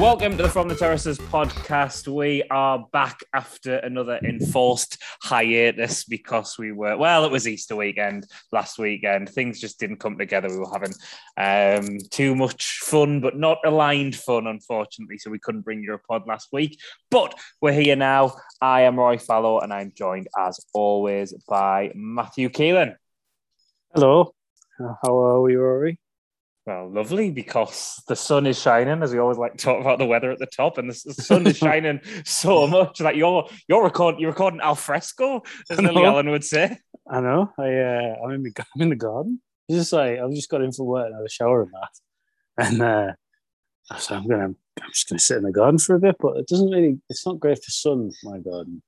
Welcome to the From the Terraces podcast. We are back after another enforced hiatus because we were, well, it was Easter weekend last weekend. Things just didn't come together. We were having um, too much fun, but not aligned fun, unfortunately. So we couldn't bring you a pod last week. But we're here now. I am Roy Fallow and I'm joined, as always, by Matthew Keelan. Hello. How are we, Rory? Well, lovely because the sun is shining, as we always like to talk about the weather at the top, and the, sun is shining so much that you're you're recording you're recording al fresco, as Lily. Allen would say. I know. I uh, I'm in the I'm in the garden. It's just like I've just got in from work and had a shower and that, and uh, I was like, I'm gonna I'm just gonna sit in the garden for a bit, but it doesn't really. It's not great for sun. My garden,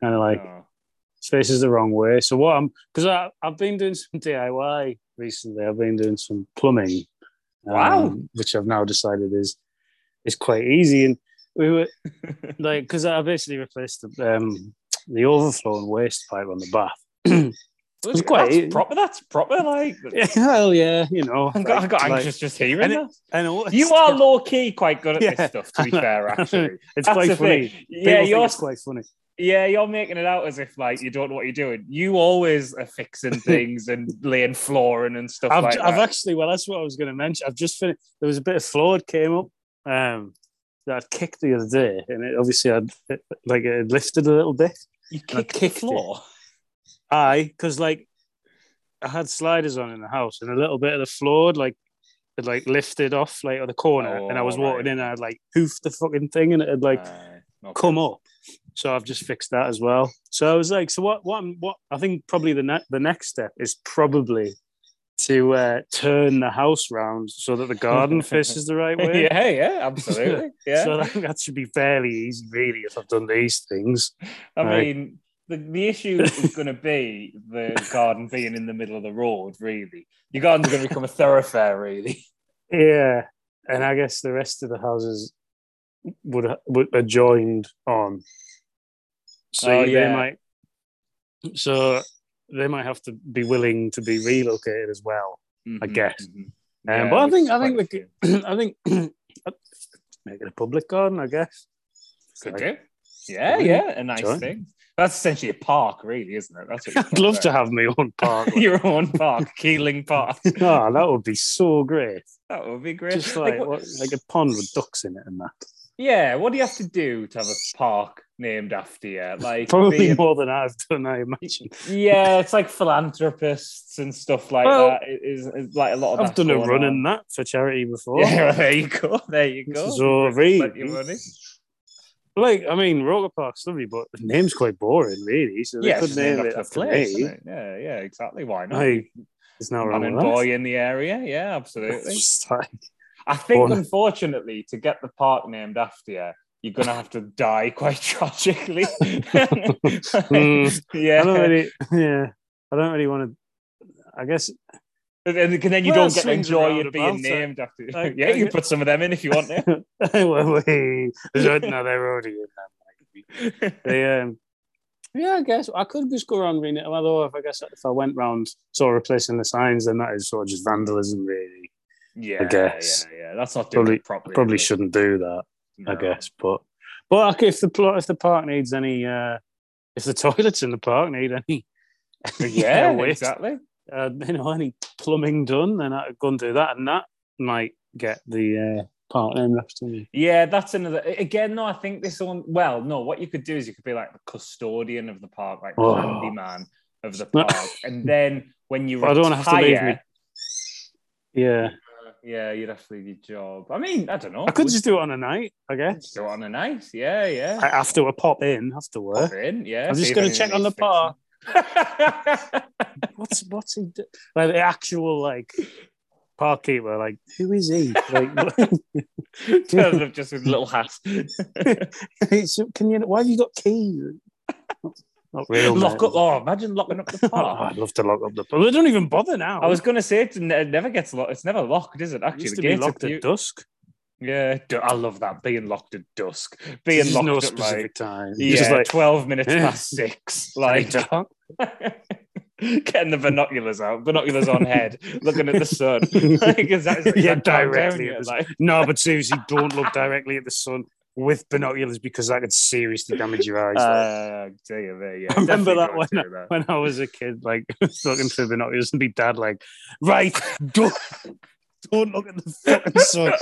kind of like Oh, faces the wrong way. So what I'm because I I've been doing some DIY recently. I've been doing some plumbing. um, Wow. which I've now decided is is quite easy. And we were like because I basically replaced the um the overflow and waste pipe on the bath. It's quite- that's proper. That's proper. Like hell yeah, you know, I got, I got like- anxious just hearing it- that. You are low key quite good at Yeah. this stuff. To be fair, actually, it's That's quite funny. People Yeah, you're quite funny. Yeah, you're making it out as if like you don't know what you're doing. You always are fixing things and laying flooring and stuff I've, like I've actually well, that's what I was going to mention. I've just finished. There was a bit of floor that came up um, that I'd kicked the other day, and it obviously I'd it, like it lifted a little bit. you I kicked, the kicked it. floor. Aye, because like I had sliders on in the house, and a little bit of the floor like had like lifted off like on the corner, and I was Oh, walking right. in, and I'd like hoofed the fucking thing, and it had like okay. come up. So I've just fixed that as well. So I was like, so what? What? I'm- What? I think probably the ne- the next step is probably to uh, turn the house round so that the garden faces the right way. yeah, yeah, absolutely. Yeah. So think that should be fairly easy, really, if I've done these things. I Right. mean, the, the issue is going to be the garden being in the middle of the road, really. Your garden's going to become a thoroughfare, really. Yeah, and I guess the rest of the houses would would are joined on, so Oh, they yeah. might. So they might have to be willing to be relocated as well. I guess. Mhm. Um, Yeah, but I think I think could, I think make it a public garden. I guess. Could Like, do. Yeah, yeah, a nice thing. That's essentially a park, really, isn't it? That's what I'd love to have my own park. like. your own park, Keeling Park. oh, that would be so great. That would be great. Just like what- what, like a pond with ducks in it and that. Yeah, what do you have to do to have a park named after you? Like Probably being- more than I've done, I imagine. Yeah, it's like philanthropists and stuff like Well, that. It is, like a lot of. I've done a run on. in that for charity before. Yeah, there you go. There you go. So You've raised plenty of really- Like, I mean, Roker Park's lovely, but the name's quite boring, really. So they Yeah, could name it after place. me. Yeah, yeah, exactly. Why not? Like, There's no Man and with that. boy in the area. Yeah, It's absolutely. I think, unfortunately, to get the park named after you, you're gonna have to die quite tragically. Mm, yeah, I don't really, yeah, I don't really want to. I guess and then then you Well, don't get to enjoy it being named after. like, yeah, you can put some of them in if you want to. well, we, no, they're already in. They, um, yeah, I guess I could just go around reading it. Although, if I guess if I went round sort of replacing the signs, then that is sort of just vandalism, really. Yeah, I guess. yeah, yeah. That's not Probably- it properly. Probably shouldn't do that. I guess. But but okay, if the if the park needs any, uh, if the toilets in the park need any, Yeah, waste, exactly. uh, you know, any plumbing done, then I'd go and do that, and that might get the uh, park named after me. Yeah, that's another. Again, no, I think this one. Well, no, what you could do is you could be like the custodian of the park, like the Oh. handyman of the park, and then when you But I don't wanna have to leave retire- Yeah, Yeah, you'd have to leave your job. I mean, I don't know. I could Would just do it on a night, I guess. do it on a night. Yeah, yeah. I have to pop in after work. Pop in, yeah. I'm see just if going to check on the needs park. What's what's he do? like the actual like park keeper? Like who is he? Like, Turns up just with a little hat. so can you? Why have you got keys? Real. Lock up. Oh, imagine locking up the Oh, park. I'd love to lock up the. But they don't even bother now. I was going to say it, it never gets locked. It's never locked, is it? It Actually, used the gates locked at dusk. Yeah, I love that being locked at dusk. Being locked no at specific like time. yeah, Just like twelve minutes past six. Like, getting the binoculars out, binoculars on head, looking at the sun. like, is that, is Yeah, that calm directly at you? the Like, No, but seriously, don't look directly at the sun with binoculars because that could seriously damage your eyes. like. uh, you there, yeah, I remember that when do when I was a kid, like looking through binoculars and be dad like, right, don't don't look at the fucking sun.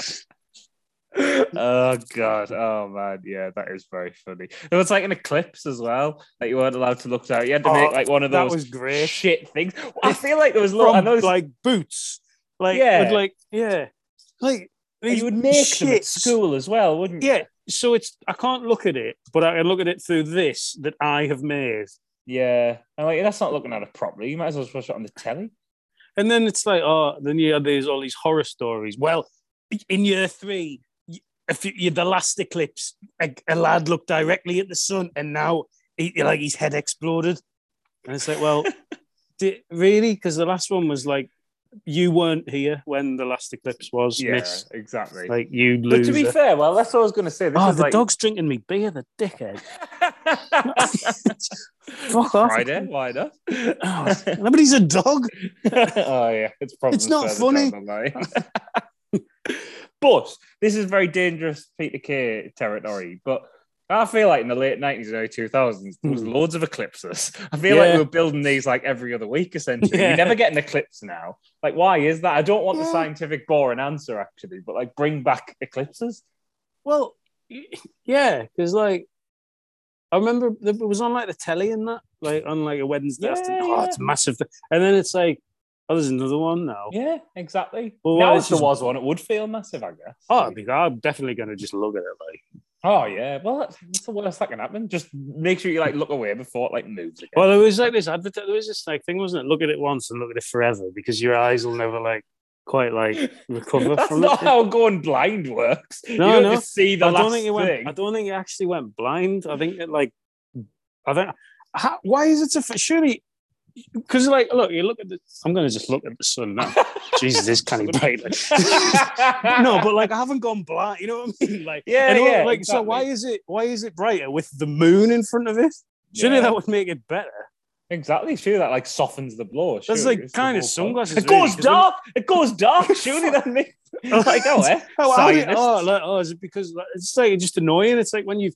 oh god. Oh man. Yeah that is very funny. It was like an eclipse as well that you weren't allowed to look out you had to Oh, make like one of that those was great. shit things. I feel like there was I From know this- like boots, like Yeah. like yeah, like you would make them at school as well wouldn't you? Yeah, so it's I can't look at it, but I can look at it through this that I have made, yeah i'm like that's not looking at it properly you might as well watch it on the telly and then it's like oh, then you have these all these horror stories. Well, in year three, if you, the last eclipse, a, a lad looked directly at the sun, and now he, like his head exploded, and it's like, well, did, really? Because the last one was like you weren't here when the last eclipse was. yeah miss. exactly Like you but lose. to be fair well that's what i was going to say this oh, the like dog's drinking me beer, the dickhead. Fuck off. Friday, why not? Oh, nobody's a dog. oh yeah, it's probably It's not funny. but this is very dangerous Peter Kay territory. But I feel like in the late nineties, early two thousands, there was Hmm. loads of eclipses. I feel like we were building these like every other week. Essentially, Yeah. you never get an eclipse now. Like, why is that? I don't want the scientific boring answer actually, but like bring back eclipses. Well, yeah, because like I remember it was on like the telly and that, like on like a Wednesday. Yeah, afternoon. oh, yeah. it's massive. And then it's like, oh, there's another one now. Yeah, exactly. Well, now, if there just- was one, it would feel massive, I guess. Oh, because I'm definitely gonna just look at it like. Oh yeah. Well, that's, that's the worst that can happen. Just make sure you like look away before it like moves again. Well, there was like this advert. There was this like thing, wasn't it? Look at it once and look at it forever because your eyes will never like quite like recover That's from not it. how going blind works. you No, don't no. just see the I last don't think it went. thing. I don't think it actually went blind. I think it like. I think. How, why is it so? Surely, because like, look, you look at the. I'm going to just look at the sun now. Jesus, it's kind of bright. Like. no, but like, I haven't gone blind. You know what I mean? Like, Yeah, and all- yeah, Like, so why is it? Why is it brighter with the moon in front of it? Surely Yeah. that would make it better. exactly. Sure, that like softens the blow. That's like It's kind of sunglasses. It really, goes when- dark. It goes dark. Surely that makes like oh, eh? Oh, oh, like, oh, is it because like, it's like just annoying? It's like when you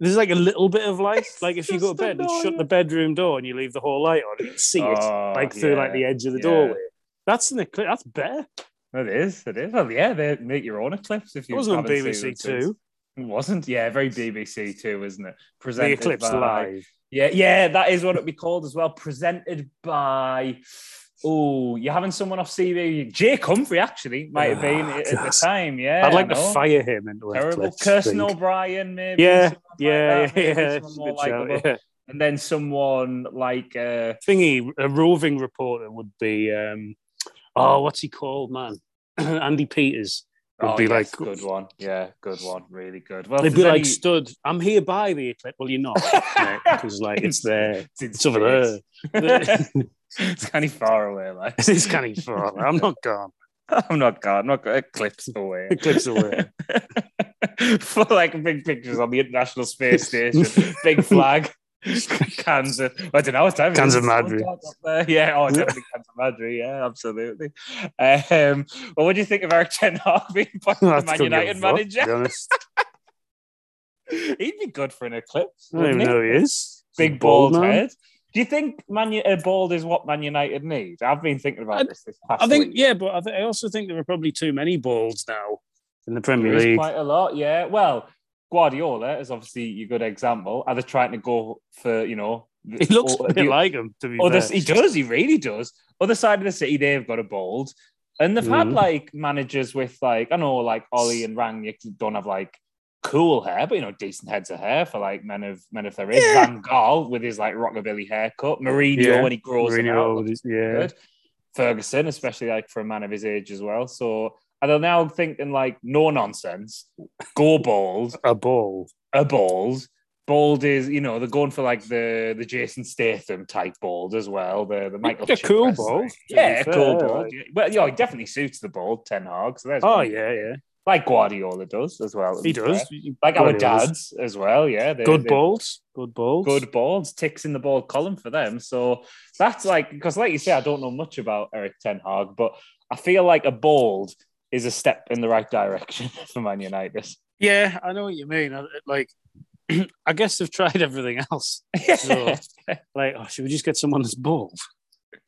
there's like a little bit of light. It's Like if you go to just bed and shut the bedroom door and you leave the whole light on, you can see it Oh, like through like the edge of the yeah. doorway. That's an eclipse. That's better. It is. It is. Well, yeah, they make your own eclipse if you. It you wasn't on haven't BBC seen it Two. It wasn't. Yeah, very BBC Two, isn't it? The eclipse by- live. Yeah, yeah, that is what it'd be called as well. Presented by. Oh, you're having someone off CV. Jake Humphrey actually might have been Oh, at the time. Yeah, I'd like to fire him into Terrible. Kirsten. O'Brien, maybe. Yeah, someone like yeah, yeah. someone It's a more good yeah. And then someone like uh, Thingy, a roving reporter would be. um Oh, what's he called, man? Andy Peters would oh, be yes, like. good one. Yeah, good one. Really good. Well, They'd be there's like stood. I'm here by the eclipse. Well, you're not, because like it's there. it's, in It's over there. it's kind of far away. Like It is kind of far. Away. I'm not gone. I'm not gone. I'm not gone. eclipse away. Eclipse away. For like big pictures on the International Space Station, big flag, cans of I don't know what time. it Cans of Madri. Yeah, oh, definitely cans of Madri. Yeah, absolutely. Um, well, what do you think of Eric Ten Hag being appointed I the Man couldn't give a United manager? to be. He'd be good for an eclipse. I don't even he? know who he is. Big He's bald bald head. Do you think Man U- uh, bald is what Man United need? I've been thinking about I- this this past I think, week. yeah, but I, th- I also think there are probably too many balls now in the Premier There is League. quite a lot, yeah. Well, Guardiola is obviously a good example. Are they trying to go for you know? He looks o- a bit the like him, to be other, fair. he does, he really does. Other side of the city, they've got a bald, and they've had Mhm. like managers with like I know like Ole and Rangnick don't have like cool hair, but you know decent heads of hair for like men of men of their age. Yeah. Van Gaal with his like rockabilly haircut, Mourinho Yeah. when he grows it Mourinho, out, looks yeah. good. Ferguson, especially like for a man of his age as well. So are they're now thinking like no nonsense, go bald, A ball. a bald. Bald is, you know, they're going for like the the Jason Statham type bald as well. The the Michael. A cool bald, like- to be Yeah, a cool bald. yeah. Well, yeah, he definitely suits the bald Ten Hag. So there's Oh, one. yeah, yeah. like Guardiola does as well. He does. Like our dads as well. Yeah, they, Good they- balls. Good balls. good balls, ticks in the ball column for them. So that's like because, like you say, I don't know much about Eric Ten Hag, but I feel like a bald is a step in the right direction for Man United. Yeah, I know what you mean. Like, I guess they've tried everything else. So, like, oh, should we just get someone that's bald?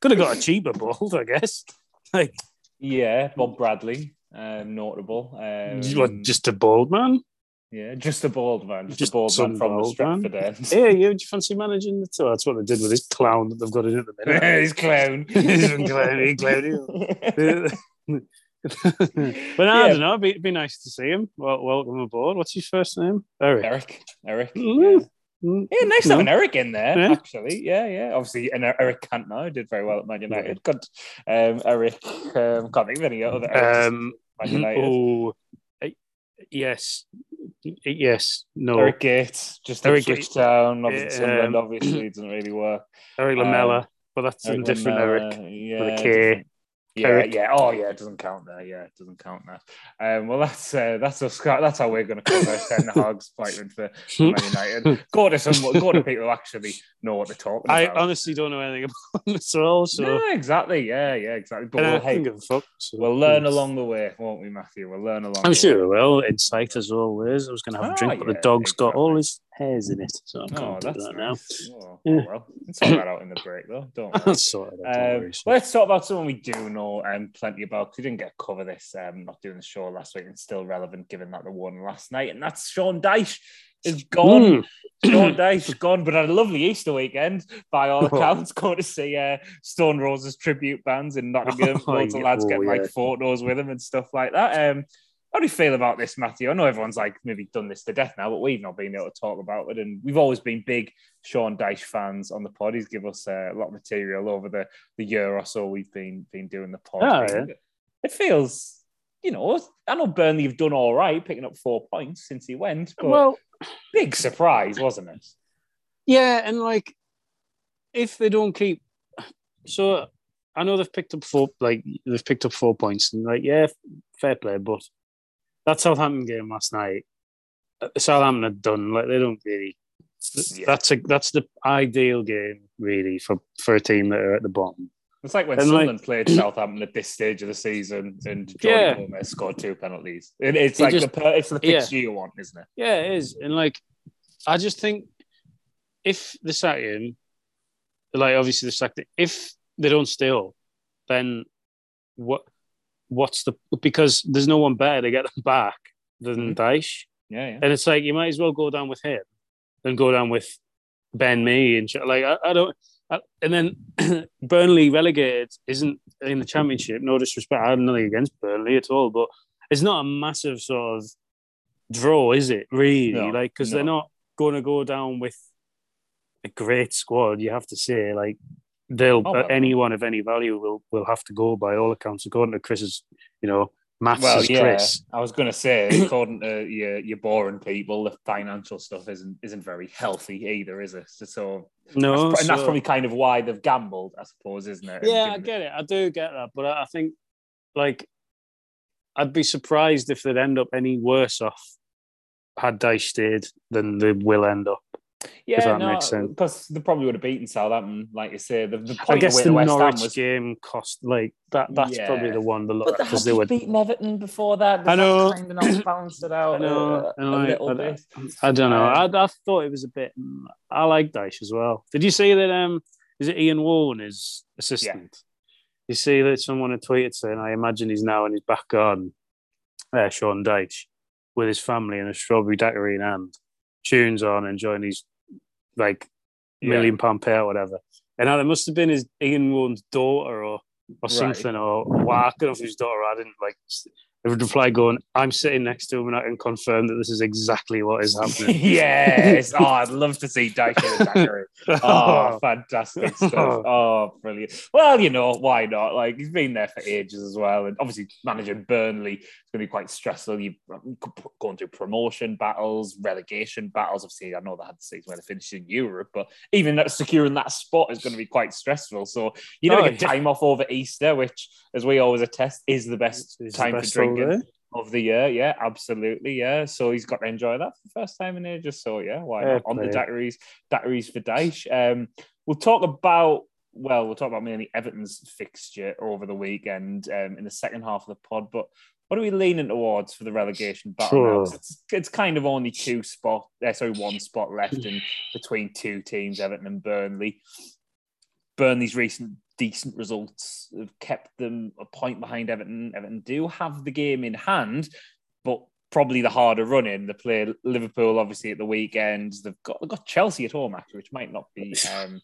Could have got a cheaper bald, I guess. Like, yeah, Bob Bradley, um, notable. Um, just, what, just a bald man. yeah, just a bald man, just, Just a bald man from the bald man. Stratford end. Yeah, yeah. Do you fancy managing the? That's what they did with this clown that they've got in at the minute. He's clown. He's a clown, clowny. But no, I don't know. It'd be, it'd be nice to see him. Well, welcome aboard. What's his first name? Eric. Eric, Eric. Mm. Yeah. Yeah, nice to No. have an Eric in there, Yeah. actually. Yeah, yeah. Obviously, and Eric Cantona did very well at Man United. Good. Um, Eric, um, can't think of any other Erics Um, Man United. oh, uh, yes, yes, no. Eric Gates, just Eric Eric Gates. Switchdown. Obviously, Yeah, Sunderland um, obviously doesn't really work. Eric um, Lamela, but that's a Eric different Lamela, Eric. Yeah, with a K. Yeah, Eric. yeah. Oh, yeah. It doesn't count there. Yeah, it doesn't count there. Um, well, that's uh, that's us. That's how we're going to cover Ten Hag's appointment for Man United. Go to some, go to people who actually know what they're talking I about. honestly don't know anything about him at all, so no, exactly. Yeah, yeah, exactly. But and I we'll, hey, give a fuck. so- we'll learn along the way, won't we, Matthew? We'll learn along. I'm sure we will. Insight as always. I was going to have Ah, a drink, but the dog's got all his hairs in it, so I Way. can't Oh, do that's that now. Oh, Yeah. oh, well, let's sort that out in the break, though. Don't worry. That's sorted. out, don't Um, worry, so- well, let's talk about someone we do know um, plenty about. 'cause We didn't get to cover this, um, not doing the show last week, and still relevant given that the one last night, and that's Sean Dyche is gone. Mm. Sean Dyche is gone, but had a lovely Easter weekend by all Oh. accounts. Going to see uh, Stone Roses tribute bands in Nottingham. Oh, Loads of yeah. lads Oh, getting yeah. like photos with them and stuff like that. Um, how do you feel about this, Matthew? I know everyone's like maybe done this to death now, but we've not been able to talk about it, and we've always been big Sean Dyche fans on the pod. He's given us uh, a lot of material over the, the year or so we've been been doing the pod. Oh, yeah. It feels, you know, I know Burnley have done all right, picking up four points since he went, but Well, big surprise, wasn't it? yeah, and like if they don't keep, so I know they've picked up four, like they've picked up four points, and like yeah, fair play, but that Southampton game last night, uh, Southampton had done like they don't really. Yeah. That's a that's the ideal game really for for a team that are at the bottom. It's like when And, like- Sunderland played Southampton at this stage of the season and Jordi Yeah. Gomez scored two penalties. It, it's like just- the per, it's the yeah. fixture you want, isn't it? Yeah, it is. And like, I just think if sack him, like obviously the sacked it. If they don't steal, then what? What's the? Because there's no one better to get them back than mm-hmm. Dyche, Yeah, yeah. and it's like you might as well go down with him than go down with Ben Mee and shit. like I, I don't. I, and then Burnley relegated isn't in the championship. No disrespect, I have nothing against Burnley at all, but it's not a massive sort of draw, is it? Really, No, like because they're not going to go down with a great squad. You have to say, like they'll Oh, uh, well. anyone of any value will will have to go by all accounts, according to Chris's, you know, maths Well, yeah, Chris. I was going to say, according to your, your boring people, the financial stuff isn't isn't very healthy either, is it? So, so No, that's, pro- and that's probably kind of why they've gambled, I suppose, isn't it? Yeah, I get it. I do get that, but I I think like I'd be surprised if they'd end up any worse off had Dyche stayed than they will end up. Yeah, that no, makes sense. Because they probably would have beaten Southampton, like you say. The, the I point guess away the to West Ham Norwich was game cost like that. That's Yeah. probably the one to look But at they because had they were. beaten Everton before that. I know. Kind of not balanced it out I know, a, and a little I- bit. I don't know. Um, I, I thought it was a bit. I like Dyche as well. Did you see that? Um, is it Ian Woan, his assistant? You see that someone had tweeted saying, "I imagine he's now in his back garden, uh, Sean Dyche, with his family and a strawberry daiquiri in hand, tunes on, enjoying his like Yeah. million pound payout, whatever." And now it must have been his Ian Woan's daughter or or Right. something, or well, I don't know if his daughter. I didn't like. They would reply going, "I'm sitting next to him and I can confirm that this is exactly what is happening." yes. Oh, I'd love to see Dyche in a. Oh, fantastic stuff. Oh, brilliant. Well, you know, why not? Like, he's been there for ages as well. And obviously, managing Burnley is going to be quite stressful. You're um, going through promotion battles, relegation battles. Obviously, I know they had the season where they finished in Europe, but even that securing that spot is going to be quite stressful. So, you know, Oh, get yeah. time off over Easter, which, as we always attest, is the best It's the time best for drinking. Of the year. Yeah, absolutely. Yeah, so he's got to enjoy that for the first time in ages. So yeah, why not? On the daiquiris, daiquiris for Dyche. Um, we'll talk about. Well, we'll talk about mainly Everton's fixture over the weekend um, in the second half of the pod. But what are we leaning towards for the relegation battle Sure. It's, it's kind of only two spot, uh, sorry, one spot left in between two teams, Everton and Burnley. Burnley's recent decent results have kept them a point behind Everton. Everton do have the game in hand, but probably the harder running. They play Liverpool obviously at the weekend. They've got they've got Chelsea at home actually, which might not be um,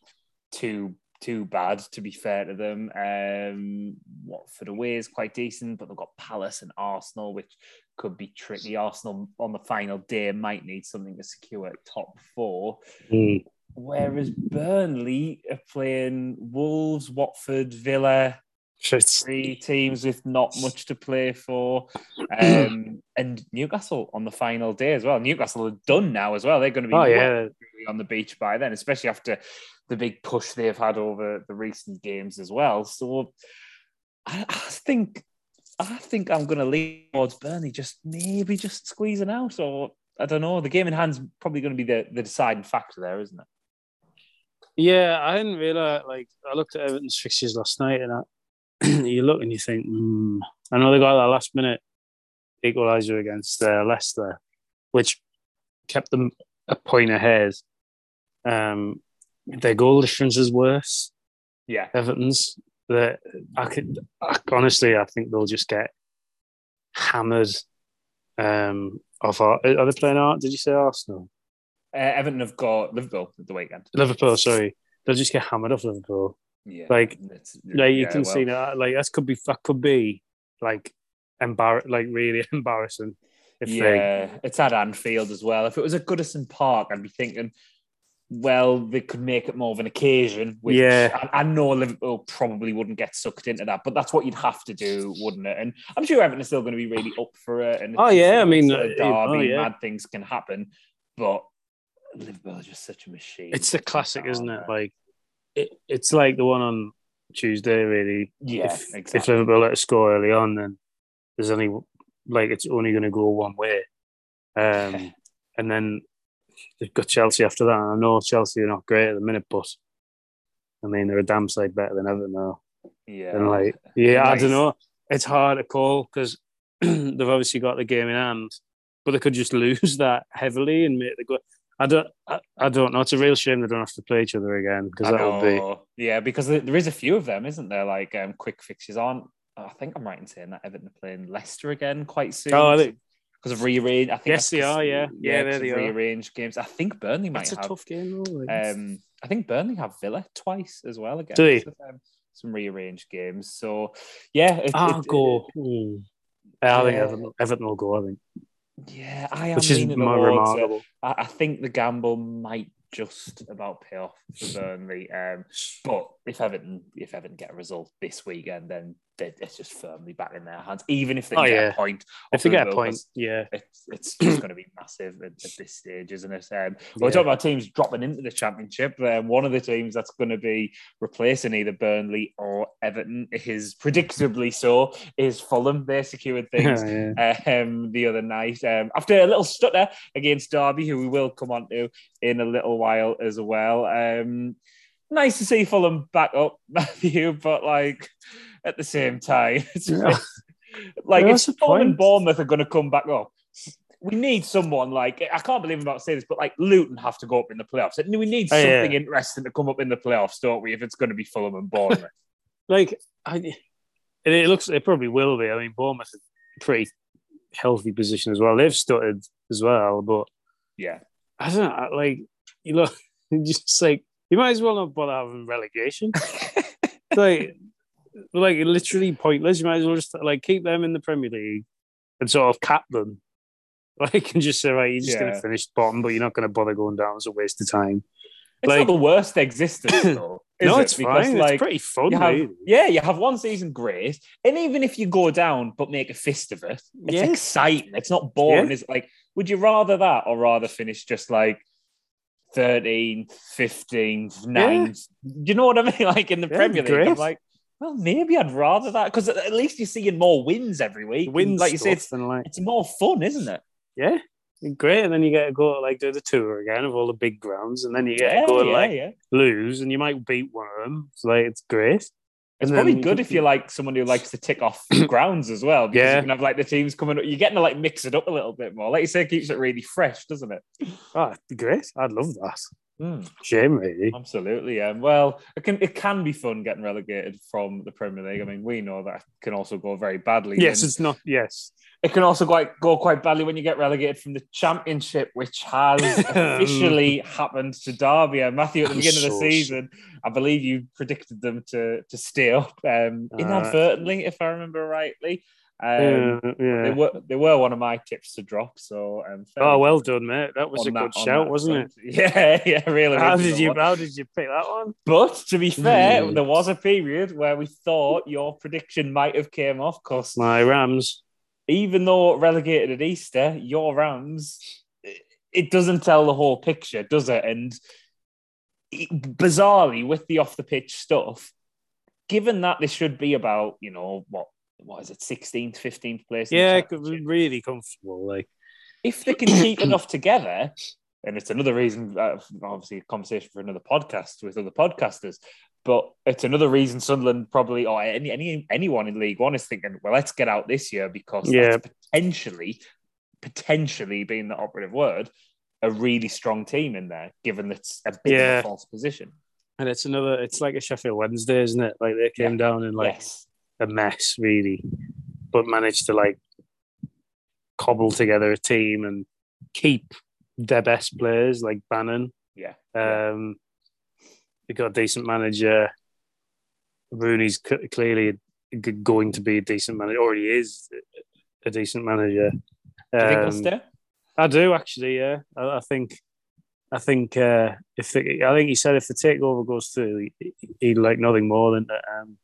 too too bad to be fair to them. Um, Watford away is quite decent, but they've got Palace and Arsenal, which could be tricky. Arsenal on the final day might need something to secure top four. Mm. Whereas Burnley are playing Wolves, Watford, Villa, It's, three teams with not much to play for, um, and Newcastle on the final day as well. Newcastle are done now as well. They're going to be oh yeah, on the beach by then, especially after the big push they've had over the recent games as well. So I, I think I think I'm going to lean towards Burnley, just maybe just squeezing out, or I don't know. The game in hand's probably going to be the, the deciding factor there, isn't it? Yeah. I didn't realize. Like, I looked at Everton's fixtures last night, and I, you look and you think, hmm. I know they got that last minute equaliser against uh, Leicester, which kept them a point ahead. Um, their goal difference is worse. Yeah, Everton's. That I could I, honestly, I think they'll just get hammered. Um, off our, are they playing Art? Did you say Arsenal? Uh, Everton have got Liverpool at the weekend. Liverpool, sorry, they'll just get hammered off Liverpool. Yeah, Like- Like you yeah, can well, see that, like that could be that could be like embar like really embarrassing if they Yeah, it's at Anfield as well. If it was at Goodison Park, I'd be thinking, well, they could make it more of an occasion. Which Yeah. I, I know Liverpool probably wouldn't get sucked into that, but that's what you'd have to do, wouldn't it? And I'm sure Everton is still going to be really up for it. And Oh, yeah, I mean, uh, oh, derby, yeah. mad things can happen, but Liverpool are just such a machine. It's the classic, isn't it? Like it, it's like the one on Tuesday, really. yeah, if, exactly. if Liverpool let us score early on, then there's only like it's only going to go one way. Um, and then they've got Chelsea after that. And I know Chelsea are not great at the minute, but I mean they're a damn sight better than ever now. yeah, And like, yeah, I don't know. It's hard to call because they've obviously got the game in hand, but they could just lose that heavily and make the go. I don't, I, I don't know. It's a real shame they don't have to play each other again because that would be. Yeah, because there is a few of them, isn't there? Like um, quick fixes aren't. I think I'm right in saying that Everton are playing Leicester again quite soon. Oh, because of rearrange. I think Yes, that's they are, yeah. Yeah, 'cause they are. rearranged games. I think Burnley might It's a have. tough game, though. Um, I think Burnley have Villa twice as well again. Do they? um, some rearranged games. So yeah, it, I'll it- go. Hmm. I think Yeah. Everton, Everton will go. I think, Yeah, I am which is leaning remarkable. I, I think the gamble might just about pay off for Burnley. Um, but if Everton if Everton get a result this weekend, then it's just firmly back in their hands. Even if they Oh, get yeah. a point, If they get a point, yeah, It's, it's just going to be massive at, at this stage, isn't it? Um, We're Yeah. talking about teams dropping into the championship. Um, one of the teams that's going to be replacing either Burnley or Everton is predictably so is Fulham. They secured things yeah. um, the other night um, after a little stutter against Derby, who we will come on to in a little while as well. Um, nice to see Fulham back up, Matthew, but like at the same time, it's Yeah. like Yeah, if what's Fulham and? Bournemouth are going to come back up. We need someone like I can't believe I'm about to say this, but like Luton have to go up in the playoffs. And we need Oh, yeah. something interesting to come up in the playoffs, don't we? If it's going to be Fulham and Bournemouth, like I, and it looks it probably will be. I mean, Bournemouth is a pretty healthy position as well. They've stuttered as well, but yeah, I don't know. Like you look, just like you might as well not bother having relegation. like, like literally pointless. You might as well just like keep them in the Premier League and sort of cap them. Like and just say, right, you're just Yeah. gonna finish bottom, but you're not gonna bother going down. It's a waste of time. it's Like- not the worst existence though. no, it? it's Because, fine. Like, it's pretty fun, you have, really. yeah, you have one season great, and even if you go down but make a fist of it, it's Yeah. exciting. It's not boring. Yeah. It's like, would you rather that or rather finish just like 13th, 15th, 9th? Do you know what I mean? Like in the Yeah, Premier League, I'm like, Well, maybe I'd rather that because at least you're seeing more wins every week. Win like you say, it's, like it's more fun, isn't it? yeah, great. And then you get to go like do the tour again of all the big grounds, and then you get Yeah, to go yeah, like yeah. lose, and you might beat one of them. It's like it's great. It's And probably then- good if you're like someone who likes to tick off grounds as well. Because Yeah. you can have like the teams coming up. You're getting to like mix it up a little bit more. Like you say, it keeps it really fresh, doesn't it? Oh, great. I'd love that. Hmm. Shame, really. Absolutely, yeah. Well, it can it can be fun getting relegated from the Premier League. I mean, we know that can also go very badly. Yes, it's not. Yes, it can also quite go quite badly when you get relegated from the Championship, which has officially happened to Derby. And Matthew, at the I'm beginning of the season, I believe you predicted them to to stay up um, Uh, inadvertently, if I remember rightly. Um, yeah, They were they were one of my tips to drop. So um, Oh, well done, mate. That was a good shout, wasn't it? Yeah, yeah, really. How did you? one. How did you pick that one? But to be fair, Mm. there was a period where we thought your prediction might have came off because My Rams. even though relegated at Easter, your Rams, it doesn't tell the whole picture, does it? And bizarrely, with the off the pitch stuff, given that this should be about, you know, what what is it, 16th, 15th place? Yeah, it could be Championship, really comfortable. Like, if they can keep enough together, and it's another reason, uh, obviously, a conversation for another podcast with other podcasters. But it's another reason Sunderland probably, or any, any anyone in League One is thinking, well, let's get out this year because Yeah. that's potentially, potentially being the operative word, a really strong team in there, given that it's a bit of a false position. and it's another. It's like a Sheffield Wednesday, isn't it? Like they came down in like yes, a mess, really, but managed to like cobble together a team and keep their best players, like Bannan. yeah, Um, they got a decent manager. Rooney's c- clearly g- going to be a decent manager, or he is a decent manager. Do you think he'll Um, stay? I do actually. Yeah, I, I think. I think uh, if the, I think he said if the takeover goes through, he, he'd like nothing more than to, um,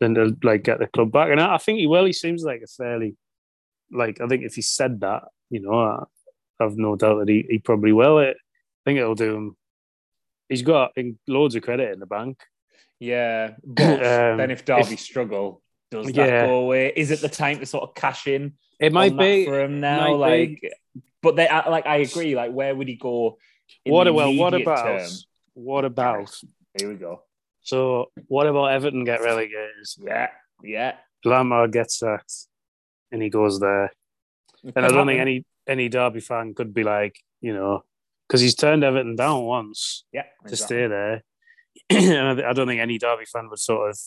than to like get the club back, and I, I think he will. He seems like a fairly like I think if he said that, you know, I, I've no doubt that he, he probably will. It, I think it'll do him. He's got loads of credit in the bank. Yeah, but Um, then if Derby if- struggle, does that Yeah. go away? Is it the time to sort of cash in? It might be. for him now. Like, but they like I agree. Like, where would he go? What well? What about? term? What about? Here we go. So what about Everton get relegated? Yeah, yeah. Lampard gets sacked, and he goes there. It And I don't think any any Derby fan could be like, you know, because he's turned Everton down once yeah to exactly. stay there. and I, I don't think any Derby fan would sort of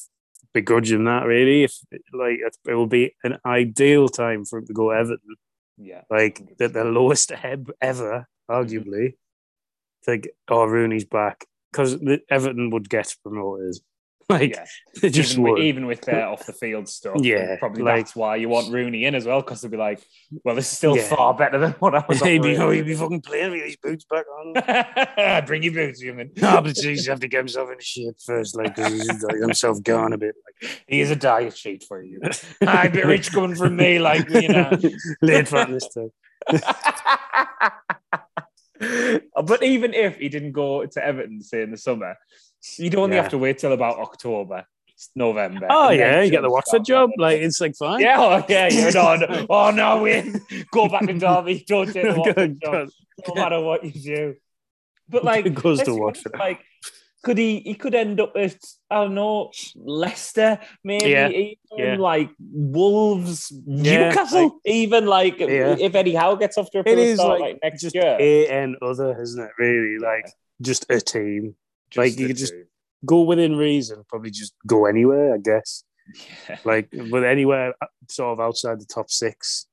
begrudge him that really. If like it, would be an ideal time for him to go Everton, Yeah, like the, the lowest ebb ever, arguably. Think, oh, Rooney's back because Everton would get promoted. Like yeah. they just even, would. with, even with their off the field stuff. Yeah, probably like- that's why you want Rooney in as well because they'll be like, well, this is still Yeah. far better than what I was. He'd be, oh, he'd be fucking playing with these boots back on. Bring your boots, human. No, but he's have to get himself in shape first, like because he's like himself gone a bit. Like He is a diet sheet for you. A bit rich coming from me, like you know. late fat this time. but even if he didn't go to Everton, say in the summer, you'd only Yeah. have to wait till about October, November. Oh yeah, you get the Watford job. Like it's like fine. yeah, oh, yeah, you're not. Oh no, win. Go back to Derby. Don't take the Watford job, no matter what you do. But like, It goes to Watford. Like, could he? He could end up at I don't know Leicester, maybe Yeah, even yeah. like Wolves, Yeah, Newcastle, like- even like Yeah. if Eddie Howe gets off to a It start like, like, next just year. a and other, isn't it? Really, like just a team. Just like, you the could just- Go within reason. Probably just go anywhere, I guess. Yeah. Like, but anywhere uh, sort of outside the top six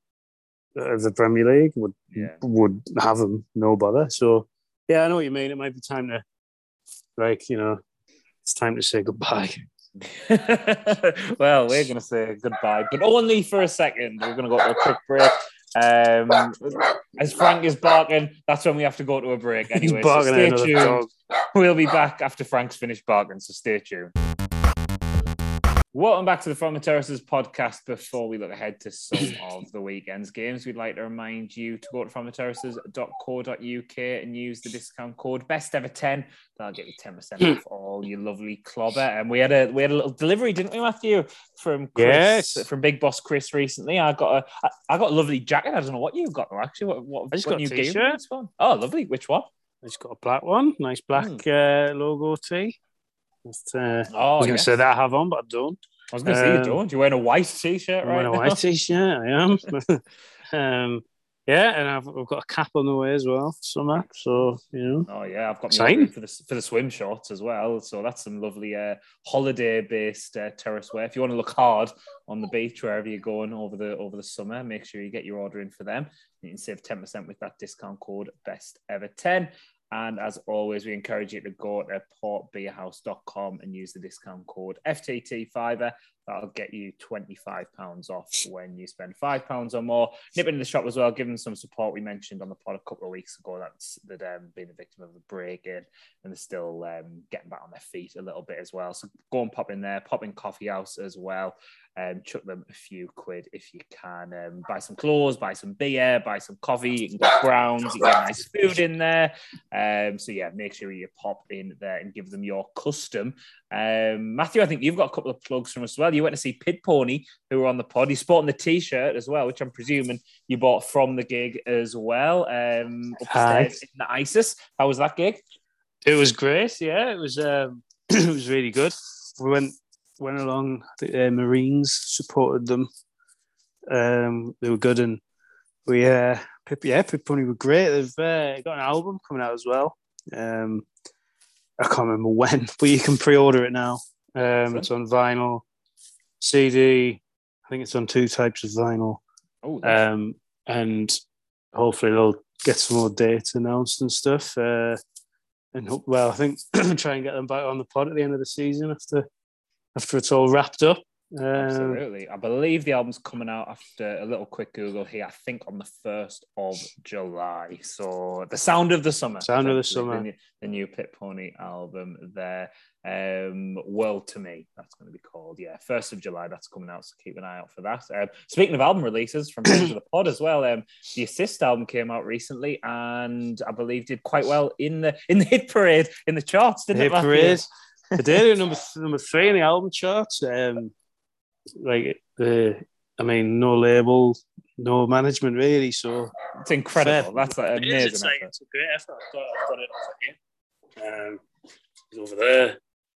of the Premier League would Yeah. would have them no bother. So yeah, I know what you mean. It might be time to, like, you know, it's time to say goodbye. well, we're going to say goodbye, but only for a second. We're going to go to a quick break. Um, as Frank is barking, that's when we have to go to a break anyway. So stay tuned. dog. We'll be back after Frank's finished barking, so stay tuned. Welcome back to the From the Terraces podcast. Before we look ahead to some of the weekend's games, we'd like to remind you to go to fromtheterraces.co.uk and use the discount code best ever 10. That'll get you 10% off all your lovely clobber. And we had a we had a little delivery, didn't we, Matthew, from Chris, Yes. from Big Boss Chris recently. I got a I, I got a lovely jacket. I don't know what you got though, actually. What what, I just what got new game t-shirt. one? Oh, lovely. Which one? It's got a black one, nice black Hmm. uh, logo tee. Just, uh, I Oh, was going to say that I have on, but I don't. I was going to say you Um, don't. You're wearing a white t-shirt I'm right wearing a white t-shirt. I am. um, yeah, and I've, I've got a cap on the way as well, summer. So you know, Oh yeah, I've got me Exciting. for the for the swim shorts as well. So that's some lovely uh, holiday-based uh, terrace wear. If you want to look hard on the beach wherever you're going over the over the summer, make sure you get your order in for them. You can save ten percent with that discount code Best Ever Ten. And as always, we encourage you to go to portbeerhouse.com and use the discount code FTT5. That'll get you £25 off when you spend £5 or more. Nip into the shop as well, give them some support. We mentioned on the pod a couple of weeks ago that's that um, been a victim of a break in and they're still um, getting back on their feet a little bit as well. So go and pop in there, pop in Coffee House as well. Um, chuck them a few quid if you can. Um, buy some clothes, buy some beer, buy some coffee. You can get browns, you can get nice food in there. Um, so yeah, make sure you pop in there and give them your custom. Um, Matthew, I think you've got a couple of plugs from us as well. You went to see Pit Pony, who were on the pod. He's sporting the T-shirt as well, which I'm presuming you bought from the gig as well. Um, upstairs in the ISIS. How was that gig? it was great. Yeah, it was. Um, it was really good. We went went along. The uh, Marines supported them. Um, they were good, and we uh, Pip, yeah, Pit Pony were great. They've uh, got an album coming out as well. Um, I can't remember when, but you can pre-order it now. Um, it's on vinyl, CD. I think it's on two types of vinyl, Oh, that's- um, and hopefully they'll get some more dates announced and stuff. Uh, and hope, well, I think try and get them back on the pod at the end of the season after after it's all wrapped up. Um, Absolutely. I believe the album's coming out after a little quick Google here. I think on the 1st of July. So, The Sound of the Summer. Sound of the Summer. The new, the new Pit Pony album there. Um, World to Me, that's going to be called. Yeah, 1st of July, that's coming out. So, keep an eye out for that. Um, speaking of album releases from friends of the pod as well, um, the Assist album came out recently and I believe did quite well in the in the hit parade, in the charts, didn't Hit it? Matthew? Parade. Did it number number three in the album charts. Um, like the, I mean, no label, no management really. So It's incredible. Fair. That's like, It is, amazing. It's, like, effort. it's a great effort. I've got, I've got it over here. Um, it's over there.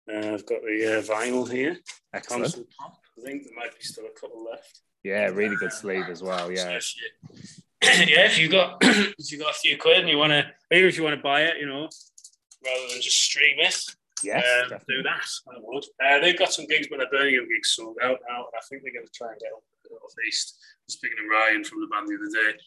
Uh, I've got the uh, vinyl here. Excellent. Constant pop. I think there might be still a couple left. Yeah, really good sleeve as well. Yeah. So if you- yeah, if you got if you got a few quid and you want to, even if you want to buy it, you know, rather than just stream it, Yes, um, do that. I would. Uh, they've got some gigs, but their Birmingham gigs sold out now, and I think they're going to try and get up to the northeast. Speaking of Ryan from the band the other day,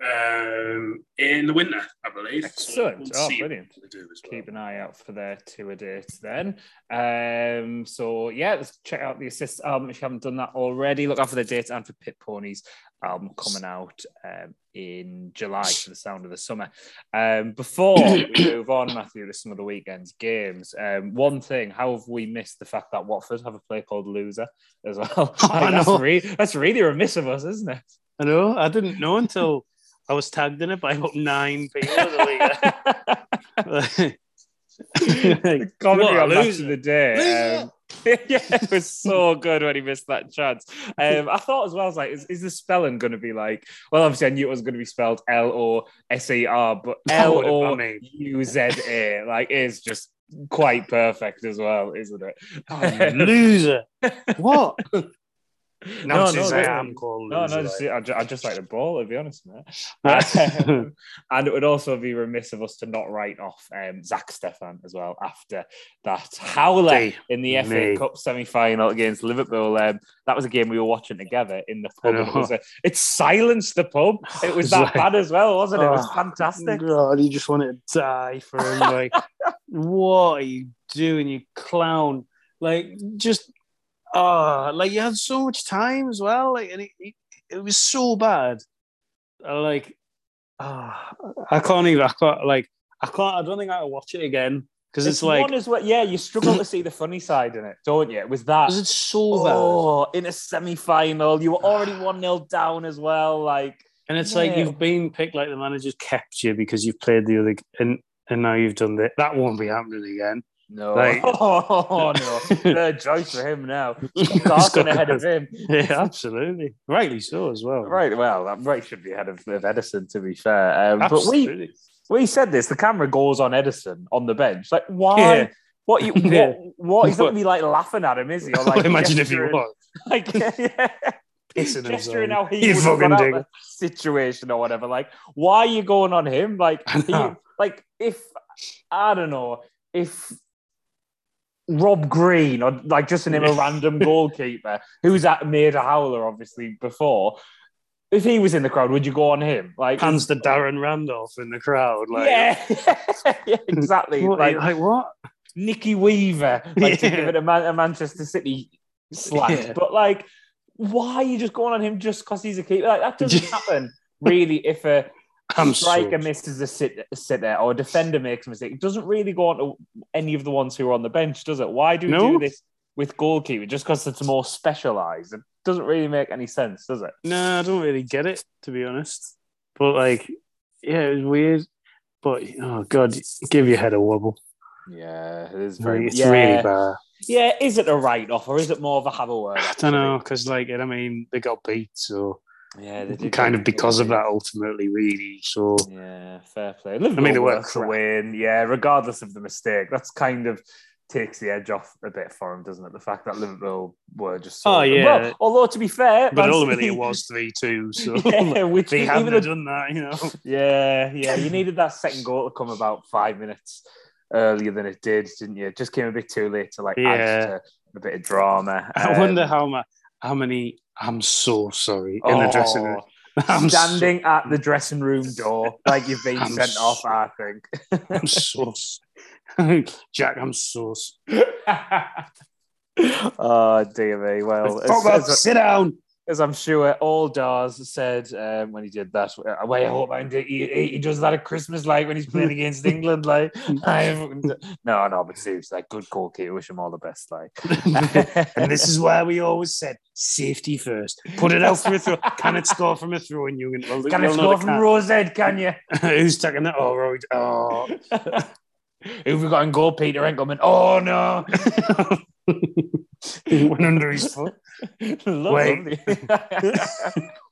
um, in the winter, I believe. So Excellent. we'll Oh, brilliant. what they do as well. Keep an eye out for their tour dates then. Um, so yeah, let's check out the assist album if you haven't done that already. Look out for the dates and for Pit Pony's album coming out um, in July for the sound of the summer. Um, before we move on, Matthew, to some of the weekend's games, um, one thing, how have we missed the fact that Watford have a play called Loser as well? I Like, that's, know. re- that's really remiss of us, isn't it? I know. I didn't know until I was tagged in it by about nine people. weekend. the comedy on Match of the Day. Um, yeah, it was so good when he missed that chance. Um, I thought as well, I was like, is, is the spelling going to be like, well, obviously I knew it was going to be spelled L O S A R, but L O U Z A, like, is just quite perfect as well, isn't it? Oh, loser. What? No, No, no, I am No, no, just, like. I, I just like the ball, to be honest, man. Um, and it would also be remiss of us to not write off um, Zack Steffen as well after that howler in the FA me. Cup semi final against Liverpool. Um, that was a game we were watching together in the pub. It, was a, it silenced the pub. It was that like- bad as well, wasn't it? It was Oh, fantastic. God, you just wanted to die for him. Like, what are you doing, you clown? Like, just, ah, like you had so much time as well. Like, and it, it, it was so bad. Like, ah, I can't even. I can't. Like, I can't. I don't think I can watch it again because it's, like one as well. Yeah, you struggle to see the funny side in it, don't you? With that, because it's so bad. oh, in a semi-final, you were already one 0 down as well. Like, And it's like you've been picked, like the manager's kept you because you've played the other, and and now you've done that. That won't be happening again. No, Like- oh no, third choice for him now. Carson ahead of him. Yeah, absolutely, rightly so as well. Right, well, that right should be ahead of, of Ederson, to be fair. Um, but we we said this. The camera goes on Ederson on the bench. Like, why? Yeah. What you? Yeah. What? What? He's not gonna be like laughing at him, is he? Or like imagine if gesturing- was like yeah, pissing gesturing himself. how he You would have fucking out the situation or whatever. Like, why are you going on him? Like, he, like if I don't know if Rob Green or like just a name a random goalkeeper who's at made a howler obviously before. If he was in the crowd, would you go on him? Like, hands to Darren Randolph in the crowd. Like, yeah, yeah, exactly. what, like, like, what? Nicky Weaver, like to give it a, Man- a Manchester City slant. Yeah. But like, why are you just going on him just because he's a keeper? Like that doesn't happen really. If a I'm striker so- misses a sit, a sitter or a defender makes a mistake, it doesn't really go on to any of the ones who are on the bench, does it? Why do we No. do this with goalkeeper just because it's more specialised? It doesn't really make any sense, does it? No, I don't really get it to be honest. But like, yeah, it was weird. But oh god, give your head a wobble. Yeah, it is very. it's yeah. really bad. Yeah, is it a write off or is it more of a have a word? I don't know because like I mean they got beat, so Yeah, they did kind of because of that ultimately, really. So Yeah, fair play. Liverpool mean, they were work to win. Yeah, regardless of the mistake, that's kind of takes the edge off a bit for him, doesn't it? The fact that Liverpool were just Oh, yeah. Well, although to be fair, but Man ultimately City- it was three two. So yeah, which they even hadn't though- have done that, you know. yeah, yeah, you needed that second goal to come about five minutes earlier than it did, didn't you? It just came a bit too late to like Yeah. add to a bit of drama. I wonder Um, how ma- how many. I'm so sorry in the dressing room. Oh, I'm so- standing at the dressing room door like you've been I'm sent so- off. I think. I'm so Jack. I'm so. oh dear me. Well, Fuck off, as- sit down. As I'm sure all Dars said um, when he did that. Well, I hope he, he does that at Christmas, like when he's playing against England. Like, I'm, no, no, but seriously, like, good goalkeeper. Wish him all the best. Like, And this is why we always said safety first. Put it out for a throw. Can it score from a throw? in you can. Well, can it score from Rose Ed? Can you? Who's taking that? Oh, right. Oh. Who've we got in goal? Peter Enckelman. Oh no! He went under his foot. lovely.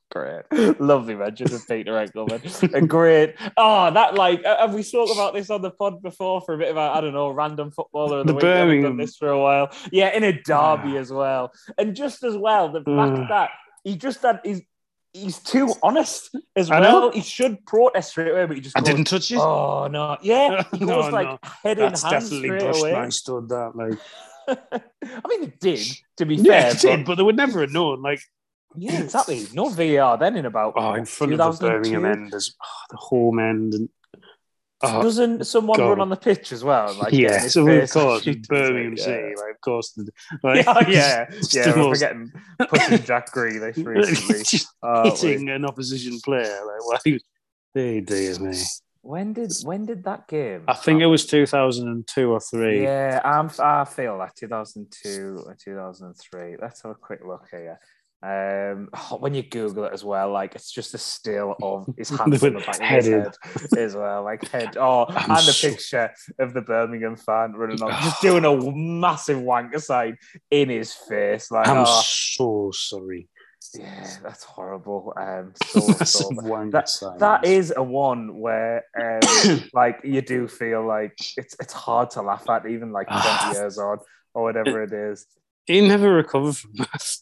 Great, lovely mention of Peter Enckelman. A great. Oh, that like have we spoke about this on the pod before for a bit of a I don't know random footballer of the, The week? We haven't done Birmingham. this for a while. Yeah, in a derby as well, and just as well the fact Mm. that he just that he's he's too honest as well. He should protest straight away, but he just I goes, didn't touch it. Oh no! Yeah, he No, goes like no. head That's in hand definitely straight away. stud. That like. I mean, it did. To be Yeah, fair, it did, but- but they would never have known. Like, yeah, exactly. No VR then in about oh, in front of the 2002. Birmingham end, there's oh, the home end, and oh, Doesn't someone God. run on the pitch as well? Like, yeah, so of course, Birmingham yeah. City, like, of course, like, oh, Yeah, yeah, it's yeah. the We're most- forgetting pushing Jack Grealish recently. just Oh, hitting an opposition player. Like, why? He, they dear me. When did when did that game? I think it was 2002 or three. Yeah, I'm, I feel that 2002 or 2003. Let's have a quick look here. Um, oh, when you Google it as well, like it's just a still of his hands on the back of his head as well, like head. Oh, I'm and a so- picture of the Birmingham fan running on, just doing a massive wanker sign in his face. Like, I'm oh, so sorry. Yeah, that's horrible. Um, so, so that, that is a one where um, like you do feel like it's it's hard to laugh at even like 20 Ah. years on or whatever it is He never recovered from that.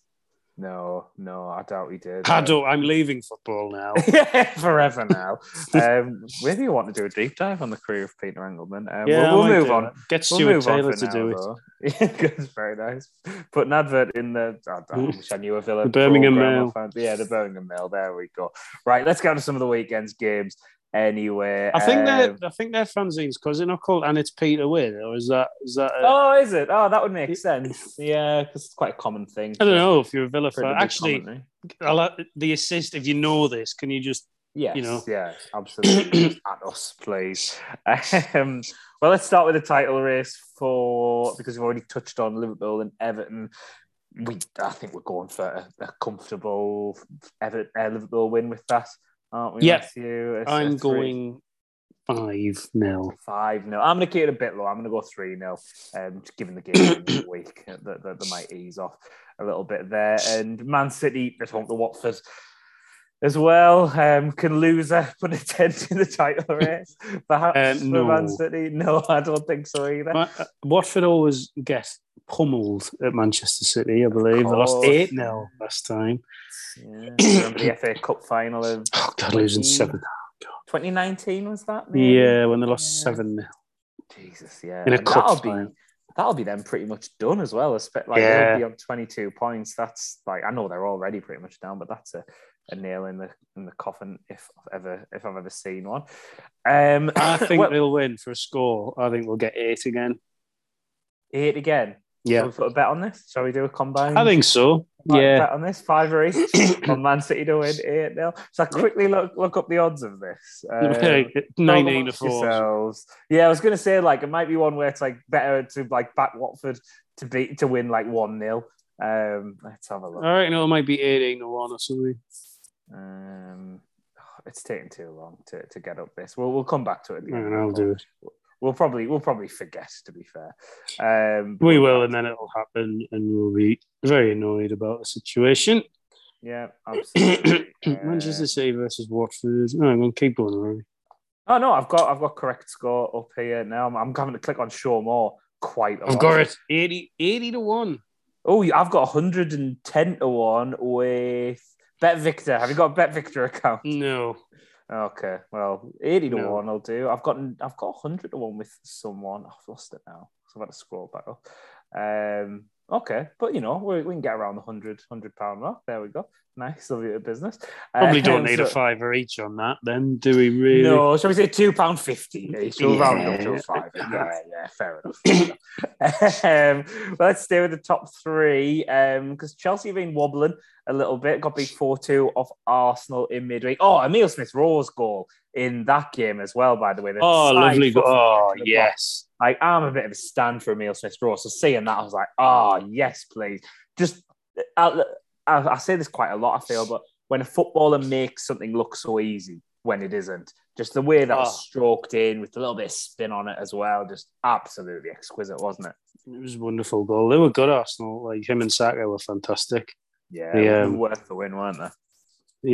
No no i doubt he did I Um, don't, I'm leaving football now. yeah, forever now. Um, maybe you want to do a deep dive on the career of Peter Enckelman. Um, yeah, we'll, we'll move on. Get We'll Stuart move Taylor to now, do it. though. Good, very nice. Put an advert in the. I, I wish I knew a Villa. The Birmingham Mail. Yeah, the Birmingham Mail. There we go. Right, let's go to some of the weekend's games. Anyway, I think um, they're, I think they're fanzines because they're not called, and it's Peter Wynn, or is that, is that? A, Oh, is it? Oh, that would make sense. Yeah, because it's quite a common thing. I don't know if you're a Villa fan. Actually. I'll, the assist. If you know this, can you just Yes, You know. yeah, absolutely. At us, please. Um, well, let's start with the title race for because we've already touched on Liverpool and Everton. We, I think we're going for a, a comfortable Everton, uh, Liverpool win with that, aren't we? Yeah. Matthew? A- a I'm going five nil. five no. I'm going to keep it a bit low. I'm going to go three nil. Um, just given the game the week, that, that, that might ease off a little bit there. And Man City, let's hope the Watford as well. Um, can loser put a tent in the title race? Perhaps for no. Man City. No, I don't think so either. Ma- uh, Watford always get pummeled at Manchester City, I believe. They lost 8 0 last time. Yeah. Remember the FA Cup final of Oh, God, losing 7 2019? Was that? maybe? Yeah, when they lost Yeah. 7 0. Jesus, yeah. In a And cup that'll be final. that'll be them pretty much done as well. Like Yeah. they'll be on 22 points. That's like I know they're already pretty much down, but that's a, a nail in the in the coffin if I've ever if I've ever seen one. Um, I think well, they'll win for a score. I think we'll get 8 again. eight again. Yeah. Shall we put a bet on this? Shall we do a combine? I think so. Yeah. Bet on this five or eight on Man City to win eight nil. So I quickly look look up the odds of this. Um, 19 to Don't 4. yourselves. Yeah, I was gonna say like it might be one where it's like better to like back Watford to beat to win like one 0 Um, let's have a look. I reckon it might be 18 to 1 or something. Um, it's taking too long to, to get up this. We'll we'll come back to it. At the end And I'll do it. We'll probably we'll probably forget. To be fair, um, We will, and then it'll happen, and we'll be very annoyed about the situation. Yeah, absolutely. Manchester City versus Watford. No, I'm going to keep going, Rory. Oh no, I've got I've got correct score up here now. I'm, I'm having to click on show more quite a I've lot. got it 80, 80 to 1. Oh, I've got 110 to one with Bet Victor. Have you got a Bet Victor account? No. Okay, well, 80 to No. one I'll do. I've got I've got 100 to one with someone. I've lost it now, so I've had to scroll back up. Um, okay, but you know we, we can get around the 100 100 pound mark. There we go. Nice, lovely bit of business. Probably don't Um, need a so- fiver each on that, then, do we really? No, shall we say two pound fifty? We'll round up to a five. Yeah, yeah, fair enough. um, well, let's stay with the top three because Chelsea have been wobbling a little bit. Got beat four two off Arsenal in midweek. Oh, Emil Smith Rowe's goal in that game as well. By the way, The Oh, lovely. foot Go- oh, box. yes. Like I'm a bit of a stand for Emil Smith Rowe. So seeing that, I was like, oh yes, please. Just I, I, I say this quite a lot. I feel, but when a footballer makes something look so easy when it isn't, just the way that Oh. was ah. stroked in with a little bit of spin on it as well, just absolutely exquisite, wasn't it? It was a wonderful goal. They were good, Arsenal. Like him and Saka were fantastic. Yeah, it was um, worth the win, weren't they?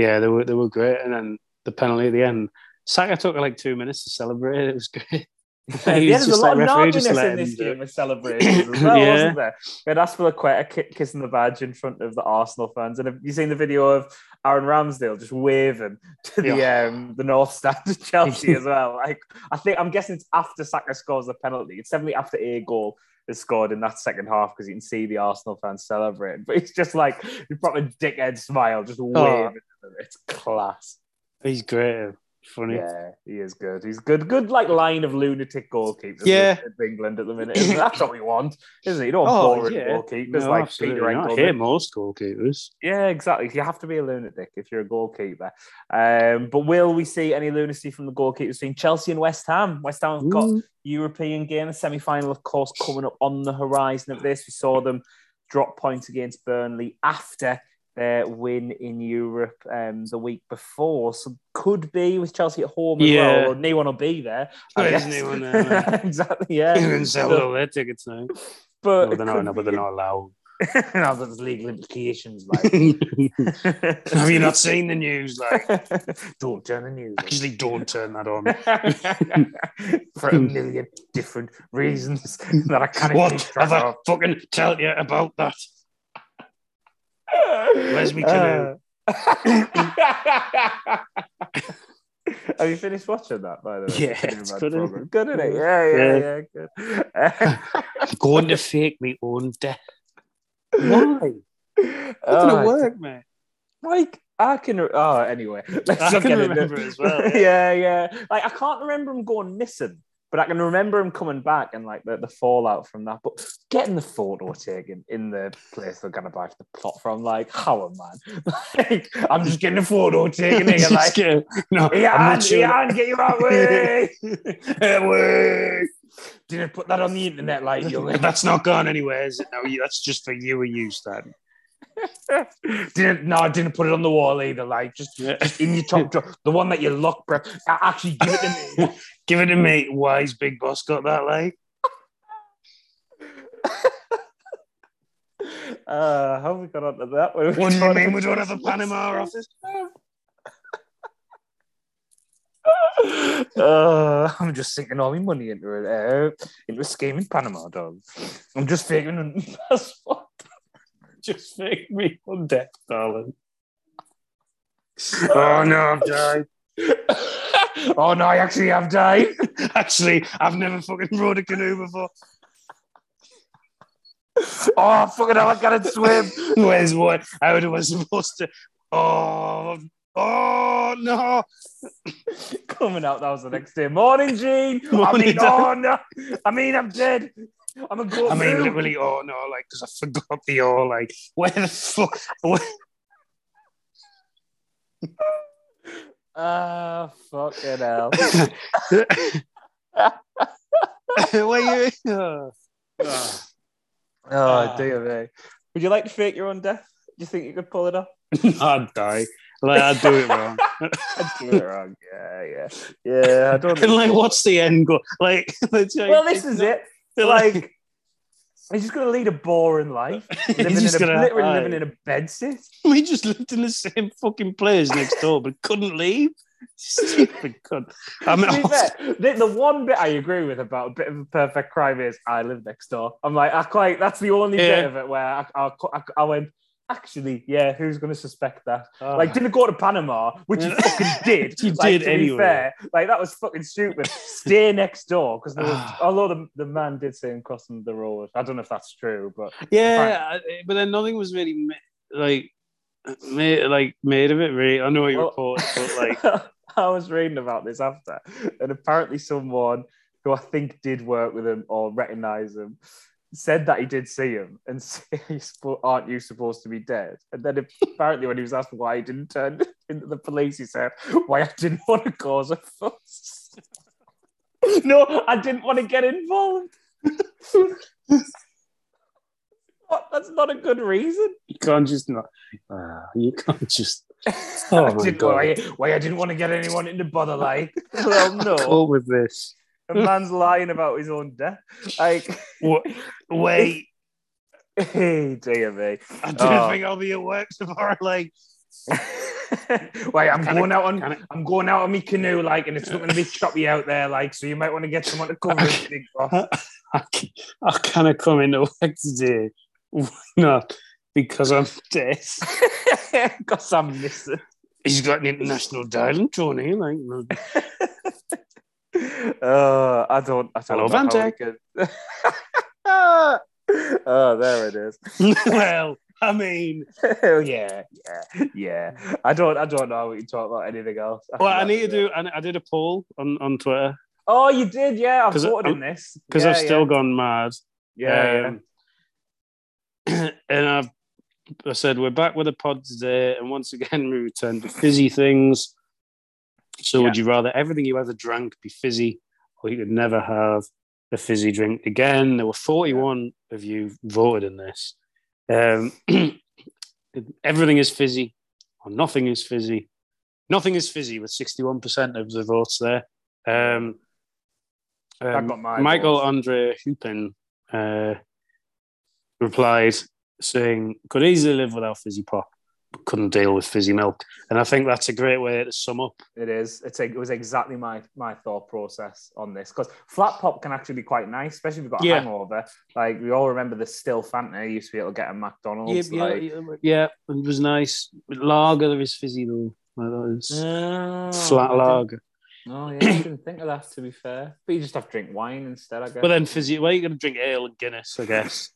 Yeah, they were they were great. And then the penalty at the end. Saka took like two minutes to celebrate. It was great. yeah, was there's a lot of referee, naughtiness in this game it. with celebrations as well, Yeah. wasn't there? We had Azpilicueta ki- kissing the badge in front of the Arsenal fans, and have you seen the video of Aaron Ramsdale just waving to the Yeah. um, the North Stand of Chelsea as well? Like, I think I'm guessing it's after Saka scores the penalty. It's definitely after a goal is scored in that second half because you can see the Arsenal fans celebrating. But it's just like you proper dickhead smile, just waving. at them. It's class. He's great. Funny. Yeah, he is good. He's good. Good like line of lunatic goalkeepers. Yeah. in England at the minute. That's what we want, isn't it? You don't Oh, boring yeah. goalkeepers No, like absolutely Peter Engel. hate most goalkeepers. Yeah, exactly. You have to be a lunatic if you're a goalkeeper. Um, but will we see any lunacy from the goalkeepers between Chelsea and West Ham? West Ham have got. European game, a semi final, of course, coming up on the horizon of this. We saw them drop points against Burnley after their win in Europe um, the week before. So could be with Chelsea at home as Yeah. well. No one will be there. I There's guess. no one there, exactly, yeah. You can sell all their tickets now. But No, they're not, no, but they're not allowed. no, but there's legal implications. Like, Have you not seen the news? Like, don't turn the news. on. actually, don't turn that on. for a million different reasons that I can't What keep have I fucking tell you about that? Where's me Uh, canoe? Have you finished watching that, by the way? Yeah, Canoe it's Man good, isn't program. it? Good, isn't it? Yeah, yeah, yeah, good. I'm going to fake me own death. Why? It's Oh, gonna work, man. Like I can. Oh, anyway, let's I not can get into remember it. as well, yeah. yeah, Like I can't remember him going missing But I can remember him coming back and like the, the fallout from that. But getting the photo taken in the place they're gonna buy for the plot from, like, how man? like, I'm just getting a photo taken here, like, get- no, I'm Ian, not sure. Ian, get your out way. Away. Didn't put that on the internet, like young. That's not gone anywhere, is it? No, you- that's just for you and you, Stan. didn't no, I didn't put it on the wall either. Like just, Yeah. just in your top drawer, the one that you lock, bro. Actually, give it to me. Give it to me. Why's Big Boss got that like? Uh, how have we got onto that? We What do you mean we don't have a Panama office? uh, I'm just sinking all my money into it, uh, into a scheme in Panama, dog. I'm just faking a passport. Just make me on death, darling. Oh no, I've died. oh no, I actually have died. Actually, I've never fucking rode a canoe before. Oh fucking hell, I can't swim. Where's what? How was I supposed to? Oh, oh no! Coming out, that was the next day. Morning, Gene. I Morning, mean, oh no. I mean, I'm dead. I'm a goat. I mean, too. literally, oh no, like, because I forgot the oh, like, where the fuck? Where, Ah, fucking hell. where are you? Oh. Oh. Oh, Ah. dear me. Would you like to fake your own death? Do you think you could pull it off? I'd die. Like, I'd do it wrong. I'd do it wrong. Yeah, yeah. Yeah, I don't and like, what's the end goal? Like, like- Well, this is it. They're Like, he's just going to lead a boring life. Living, in just a, gonna literally living in a bedsit. we just lived in the same fucking place next door, but couldn't leave. Stupid cunt. I mean, fair, the, the one bit I agree with about a bit of a perfect crime is I live next door. I'm like, I quite, that's the only bit of it where I, I, I, I went, actually, yeah, who's going to suspect that? Oh. Like, didn't go to Panama, which you fucking did. You like, did to be anyway. fair. Like, that was fucking stupid. Stay next door because there was, Ah. although the, the man did say him crossing the road. I don't know if that's true, but yeah, I- but then nothing was really like made like made of it. Really, I know what you Well- reported, but like, I was reading about this after, and apparently someone who I think did work with him or recognize him said that he did see him and say, "Spo- "Aren't you supposed to be dead?" And then apparently, when he was asked why he didn't turn into the police, he said, "Why I didn't want to cause a fuss." no, I didn't want to get involved. what? That's not a good reason. you can't just not. Uh, you can't just. Oh I my God. Why, why I didn't want to get anyone into bother, like. Well, no. Cope with this. A man's lying about his own death. Like, What? Wait, hey, dear me. I don't Oh. think I'll be at work tomorrow. Like, Wait, I'm Can I- going out on I- I'm going out on my canoe, like, and it's not going to be choppy out there, like, so you might want to get someone to cover it, I, boss. I, c- I kind of come into work today. Why not? Because I'm dead. Because I'm missing. He's got an international dialing thrown in. Like, Uh, I don't. I don't Hello, know how we can- oh, there it is. well, I mean, yeah, yeah, yeah. I don't. I don't know what you talk about anything else. well, I need to do. I, I did a poll on, on Twitter Oh, you did, yeah. I've voted I'm- this because yeah, I've still yeah. gone mad. Yeah, Um, and I've I said we're back with a pod today, and once again we return to fizzy things. So, would you rather everything you ever drank be fizzy, or you could never have a fizzy drink again? There were forty-one of you voted in this. Um, everything is fizzy, or nothing is fizzy. Nothing is fizzy with sixty-one percent of the votes there. Um, um, got my Michael votes. Andre Hupin uh, replied saying, could easily live without fizzy pop, couldn't deal with fizzy milk. And I think that's a great way to sum up. It is. It's a, it was exactly my my thought process on this because flat pop can actually be quite nice, especially if you've got a Yeah. hangover. Like we all remember the still Fanta you used to be able to get at McDonald's. yeah, like, yeah, yeah, it was nice. Lager there is fizzy though. Like that is Oh, flat lager. Oh yeah, I didn't think of that. To be fair, but you just have to drink wine instead, I guess. But then fizzy, well, you're going to drink ale and Guinness, I guess.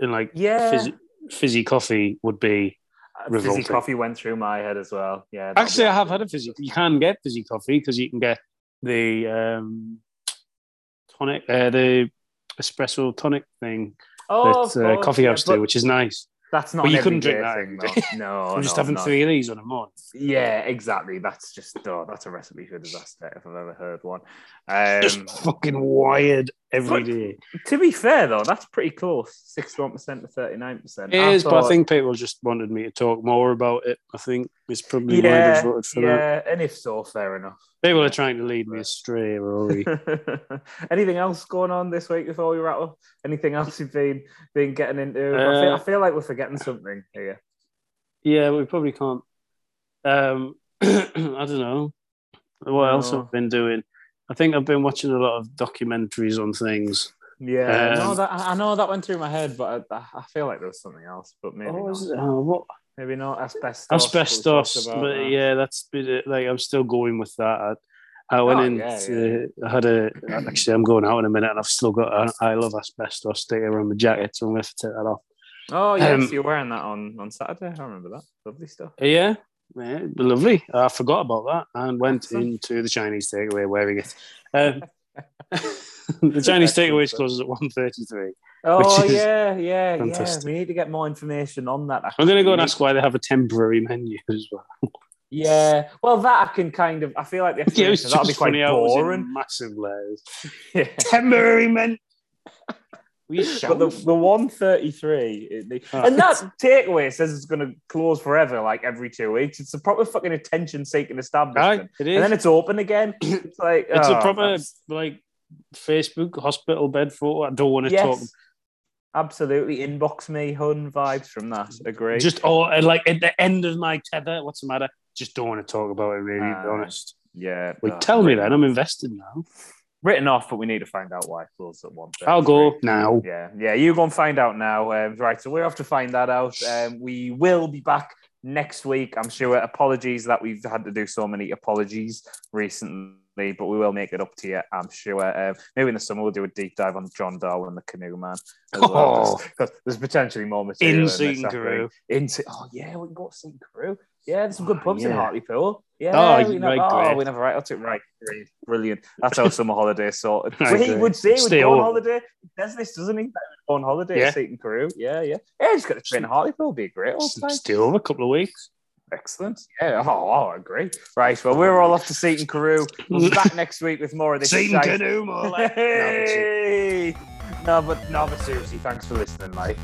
And like yeah, fizzy, fizzy coffee would be. Uh, fizzy coffee went through my head as well. Yeah, Actually, I have had a fizzy. You can get fizzy coffee because you can get the um, tonic, uh, the espresso tonic thing Oh, that of uh, coffee yeah, house but do, which is nice. That's not. But you couldn't drink that thing. No, I'm just no, having no. three of these on a month. Yeah, exactly. That's just oh, that's a recipe for disaster if I've ever heard one. Um, Just fucking wired every but- day. to be fair though, that's pretty close. Sixty-one percent to thirty-nine percent. It is, but I think people just wanted me to talk more about it. I think it's probably why yeah, they voted for that. yeah, and if so, fair enough. People are trying to lead me astray, Rory. Anything else going on this week before we wrap up? Anything else you've been been getting into? I, feel, Uh, I feel like we're forgetting something here. yeah, we probably can't. Um, I don't know. What else No. I've been doing? I think I've been watching a lot of documentaries on things. Yeah, no, Um, that I I know that went through my head, but I, I feel like there was something else. But maybe Oh, not. Oh, what? Maybe not asbestos. Asbestos. we talked about But that. yeah, that's been. Like I'm still going with that. I, I went Oh, in. yeah, to- I had a. Actually, I'm going out in a minute, and I've still got. A, I love asbestos sticker on my jacket, so I'm going to take that off. Oh yes, Um, you're wearing that on on Saturday. I remember that. Lovely stuff. Yeah, yeah, lovely. I forgot about that and went Excellent. into the Chinese takeaway wearing it. Um, the Chinese takeaway closes at 1.33. Oh yeah, yeah, yeah. We need to get more information on that. I'm going to go and ask why they have a temporary menu as well. Yeah, well, that I can kind of. I feel like the Yeah, that'll be quite funny how it was in boring. massive letters. Yeah. Temporary menu. We But the, the 133, the, Oh. Ah. and that takeaway says it's going to close forever, like every two weeks. It's a proper fucking attention seeking establishment. Aye, it is. And then it's open again. It's like It's a oh, proper that's- like Facebook hospital bed photo. I don't want to yes, talk. absolutely. Inbox me, hun vibes from that. Agree. Just oh, and, like at the end of my tether. What's the matter? Just don't want to talk about it. Really, to be honest. yeah. Wait, oh, tell me written then. I'm invested now. Written off, but we need to find out why it closed at one. I'll go now. Yeah, yeah, you go and find out now. Um, right, so we're off to find that out. Um, we will be back next week. I'm sure. Apologies that we've had to do so many apologies recently, but we will make it up to you. I'm sure. Um, maybe in the summer we'll do a deep dive on John Darwin, the canoe man, as well. Oh. there's potentially more material In in this, Seaton I think. Crew. In Se- oh yeah, we can go to Seaton Carew. Yeah, there's some good Oh, pubs in yeah. Hartlepool. Yeah, Oh, we right, never, oh, great. we never right. That's it. Right, great, brilliant. That's our summer holiday sorted. Right, Well, he would say we'd Stay go on holiday. He says this, doesn't he? Go on holiday Yeah. at Seaton Carew. Yeah, yeah. Yeah, just got to train in Hartlepool. Be a great old time. Still over a couple of weeks. Excellent. Yeah. Oh, oh, I agree. Right. Well, we're all off to Seaton Carew. We'll be back next week with more of this. Seaton shite. canoe, more like. Hey! No, but no, but seriously, thanks for listening, Mike.